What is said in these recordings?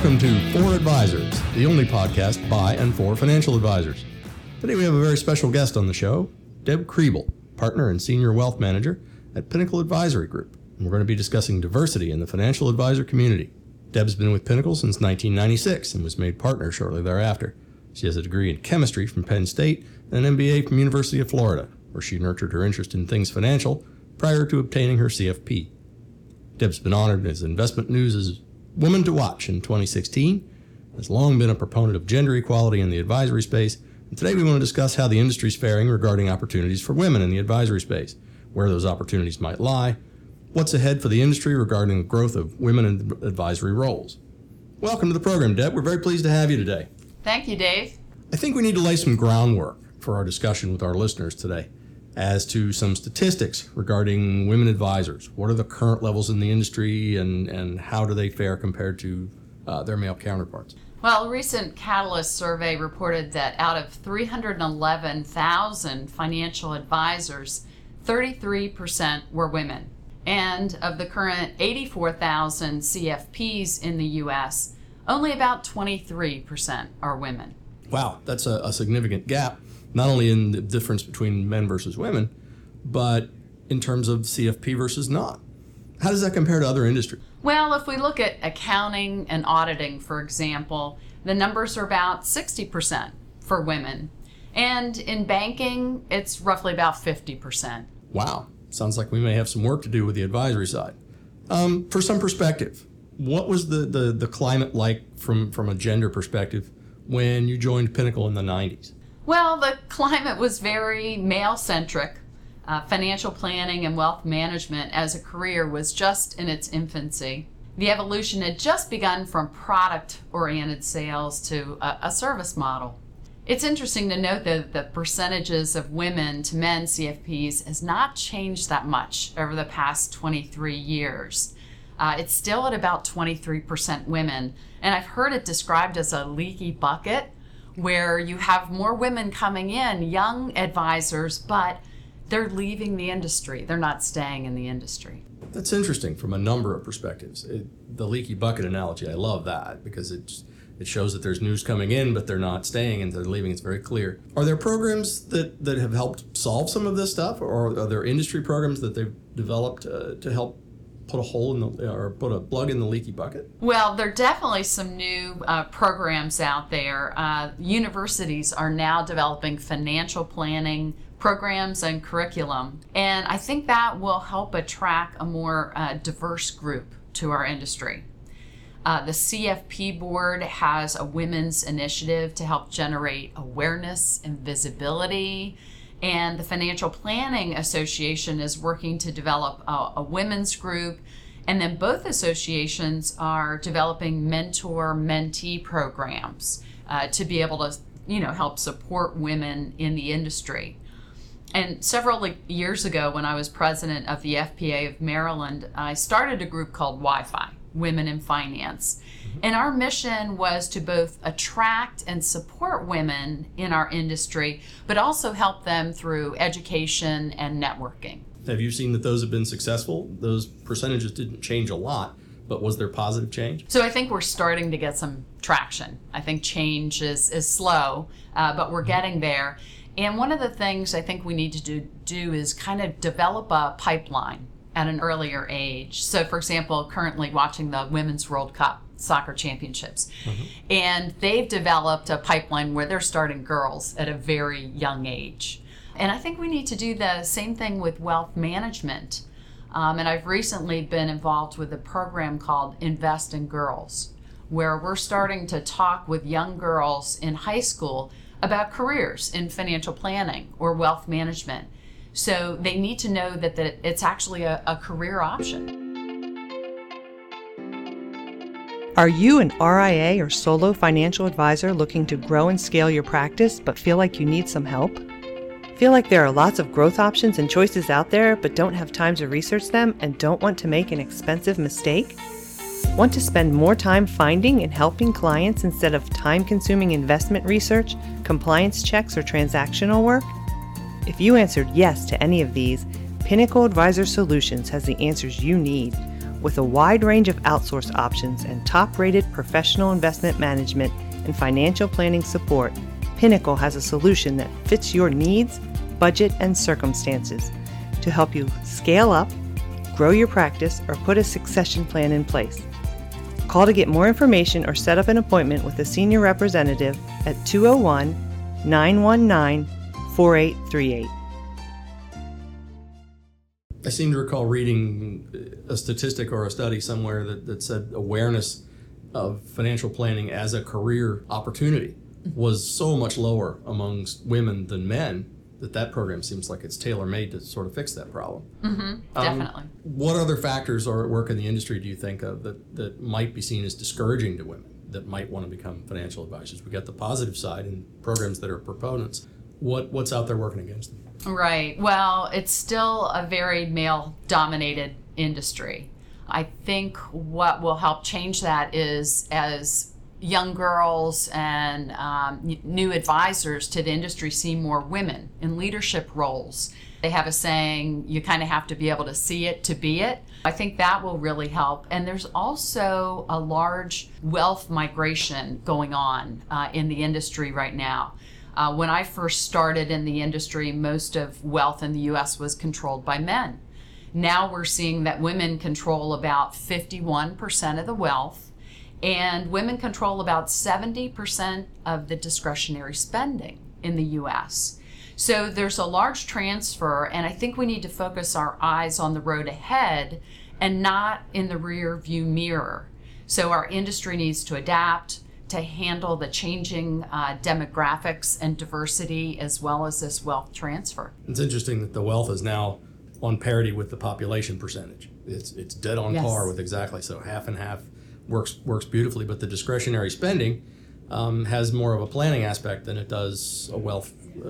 Welcome to For Advisors, the only podcast by and for financial advisors. Today we have a very special guest on the show, Deb Kriebel, partner and senior wealth manager at Pinnacle Advisory Group. And we're going to be discussing diversity in the financial advisor community. Deb's been with Pinnacle since 1996 and was made partner shortly thereafter. She has a degree in chemistry from Penn State and an MBA from University of Florida, where she nurtured her interest in things financial prior to obtaining her CFP. Deb's been honored as Investment News' Woman to Watch in 2016, has long been a proponent of gender equality in the advisory space, and today we want to discuss how the industry is faring regarding opportunities for women in the advisory space, where those opportunities might lie, what's ahead for the industry regarding the growth of women in advisory roles. Welcome to the program, Deb. We're very pleased to have you today. Thank you, Dave. I think we need to lay some groundwork for our discussion with our listeners today as to some statistics regarding women advisors. What are the current levels in the industry and, and how do they fare compared to uh, their male counterparts? Well, a recent Catalyst survey reported that out of 311,000 financial advisors, 33% were women. And of the current 84,000 CFPs in the US, only about 23% are women. Wow, that's a, a significant gap not only in the difference between men versus women, but in terms of CFP versus not. How does that compare to other industries? Well, if we look at accounting and auditing, for example, the numbers are about 60% for women. And in banking, it's roughly about 50%. Wow. Sounds like we may have some work to do with the advisory side. Um, for some perspective, what was the, the, the climate like from, from a gender perspective when you joined Pinnacle in the 90s? Well, the climate was very male centric. Uh, financial planning and wealth management as a career was just in its infancy. The evolution had just begun from product oriented sales to a, a, service model. It's interesting to note that the percentages of women to men CFPs has not changed that much over the past 23 years. Uh, it's still at about 23% women, and I've heard it described as a leaky bucket where you have more women coming in, young advisors, but they're leaving the industry. They're not staying in the industry. That's interesting from a number of perspectives. It, the leaky bucket analogy, I love that because it it shows that there's news coming in, but they're not staying and they're leaving. It's very clear. Are there programs that, that have helped solve some of this stuff, or are there industry programs that they've developed uh, to help put a hole in the or put a plug in the leaky bucket? Well, there are definitely some new uh, programs out there. Uh, universities are now developing financial planning programs and curriculum, and I think that will help attract a more uh, diverse group to our industry. Uh, the CFP board has a women's initiative to help generate awareness and visibility and the Financial Planning Association is working to develop a, a women's group. And then both associations are developing mentor mentee programs uh, to be able to, you know, help support women in the industry. And several years ago, when I was president of the FPA of Maryland, I started a group called Wi Fi Women in Finance. And our mission was to both attract and support women in our industry, but also help them through education and networking. Have you seen that those have been successful? Those percentages didn't change a lot, but was there positive change? So I think we're starting to get some traction. I think change is, is slow, uh, but we're getting there. And one of the things I think we need to do, do is kind of develop a pipeline at an earlier age. So, for example, currently watching the Women's World Cup soccer championships. Mm-hmm. And they've developed a pipeline where they're starting girls at a very young age. And I think we need to do the same thing with wealth management. Um, and I've recently been involved with a program called Invest in Girls, where we're starting to talk with young girls in high school about careers in financial planning or wealth management. So they need to know that, that it's actually a, a career option. Are you an RIA or solo financial advisor looking to grow and scale your practice but feel like you need some help? Feel like there are lots of growth options and choices out there but don't have time to research them and don't want to make an expensive mistake? Want to spend more time finding and helping clients instead of time consuming investment research, compliance checks, or transactional work? If you answered yes to any of these, Pinnacle Advisor Solutions has the answers you need With a wide range of outsource options and top rated professional investment management and financial planning support, Pinnacle has a solution that fits your needs, budget, and circumstances to help you scale up, grow your practice, or put a succession plan in place. Call to get more information or set up an appointment with a senior representative at 201 919 4838. I seem to recall reading a statistic or a study somewhere that, that said awareness of financial planning as a career opportunity was so much lower amongst women than men that that program seems like it's tailor made to sort of fix that problem. Um, Definitely. What other factors are at work in the industry do you think of that, that might be seen as discouraging to women that might want to become financial advisors? We got the positive side and programs that are proponents. What what's out there working against them? Right. Well, it's still a very male dominated industry. I think what will help change that is as young girls and um, new advisors to the industry see more women in leadership roles. They have a saying, you kind of have to be able to see it to be it. I think that will really help. And there's also a large wealth migration going on uh, in the industry right now. Uh, when I first started in the industry, most of wealth in the US was controlled by men. Now we're seeing that women control about 51% of the wealth, and women control about 70% of the discretionary spending in the US. So there's a large transfer, and I think we need to focus our eyes on the road ahead and not in the rear view mirror. So our industry needs to adapt to handle the changing uh, demographics and diversity as well as this wealth transfer. It's interesting that the wealth is now on parity with the population percentage. It's it's dead on Yes. par with exactly so half and half works works beautifully. But the discretionary spending um, has more of a planning aspect than it does a wealth uh,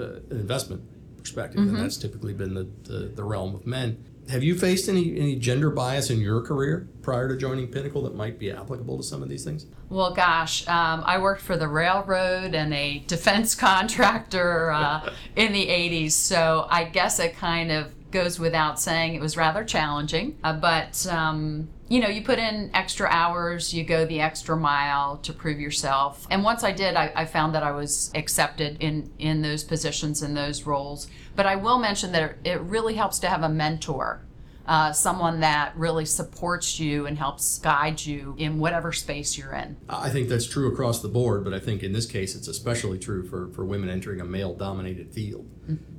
uh, investment perspective, and that's typically been the, the the realm of men. Have you faced any any gender bias in your career prior to joining Pinnacle that might be applicable to some of these things? Well, gosh, um, I worked for the railroad and a defense contractor uh, in the 80s, so I guess it kind of goes without saying it was rather challenging. Uh, but, um, you know, you put in extra hours, you go the extra mile to prove yourself. And once I did, I, I found that I was accepted in, in those positions, in those roles. But I will mention that it really helps to have a mentor uh, someone that really supports you and helps guide you in whatever space you're in. I think that's true across the board, but I think in this case it's especially true for, for women entering a male dominated field.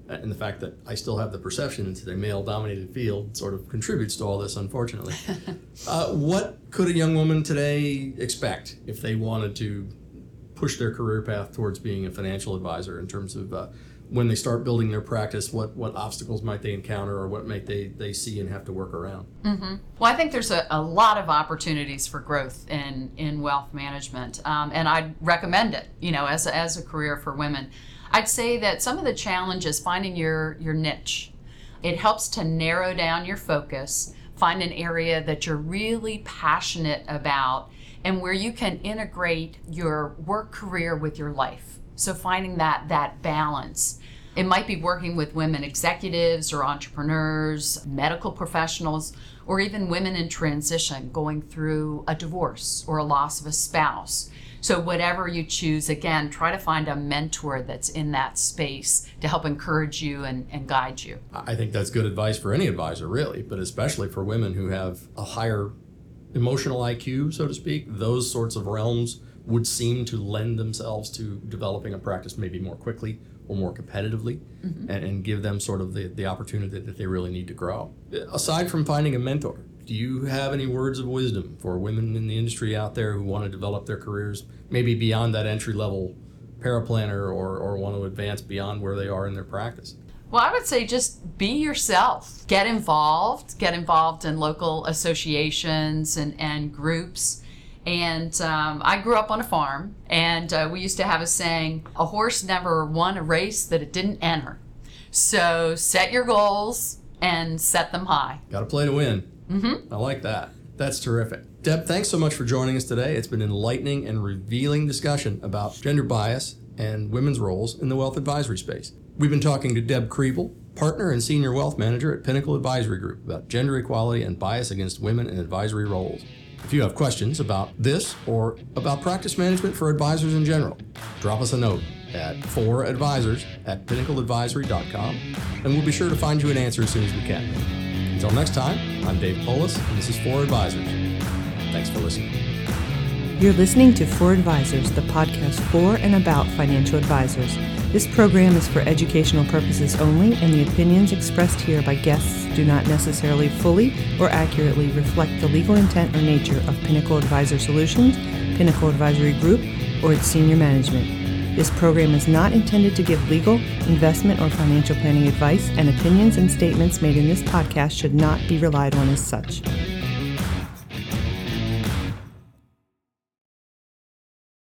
And the fact that I still have the perception it's a male dominated field sort of contributes to all this, unfortunately. uh, what could a young woman today expect if they wanted to push their career path towards being a financial advisor in terms of uh, when they start building their practice, what, what obstacles might they encounter or what might they, they see and have to work around? Well, I think there's a, a lot of opportunities for growth in, in wealth management, um, and I'd recommend it, you know, as a, as a career for women. I'd say that some of the challenges finding your, your niche. It helps to narrow down your focus, find an area that you're really passionate about, and where you can integrate your work career with your life. So finding that that balance. It might be working with women executives or entrepreneurs, medical professionals, or even women in transition going through a divorce or a loss of a spouse. So, whatever you choose, again, try to find a mentor that's in that space to help encourage you and, and guide you. I think that's good advice for any advisor, really, but especially for women who have a higher emotional IQ, so to speak. Those sorts of realms would seem to lend themselves to developing a practice maybe more quickly or more competitively mm-hmm. and, and give them sort of the, the opportunity that they really need to grow. Aside from finding a mentor, do you have any words of wisdom for women in the industry out there who want to develop their careers maybe beyond that entry level paraplanner or, or want to advance beyond where they are in their practice? Well, I would say just be yourself. Get involved. Get involved in local associations and, and groups. And um, I grew up on a farm, and uh, we used to have a saying a horse never won a race that it didn't enter. So set your goals and set them high. Got to play to win. Mm-hmm. I like that. That's terrific. Deb, thanks so much for joining us today. It's been an enlightening and revealing discussion about gender bias and women's roles in the wealth advisory space. We've been talking to Deb Kriebel, partner and senior wealth manager at Pinnacle Advisory Group about gender equality and bias against women in advisory roles. If you have questions about this or about practice management for advisors in general, drop us a note at 4advisors at pinnacleadvisory.com and we'll be sure to find you an answer as soon as we can. Until next time, I'm Dave Polis, and this is 4 Advisors. Thanks for listening. You're listening to For Advisors, the podcast for and about financial advisors. This program is for educational purposes only, and the opinions expressed here by guests do not necessarily fully or accurately reflect the legal intent or nature of Pinnacle Advisor Solutions, Pinnacle Advisory Group, or its senior management. This program is not intended to give legal, investment, or financial planning advice, and opinions and statements made in this podcast should not be relied on as such.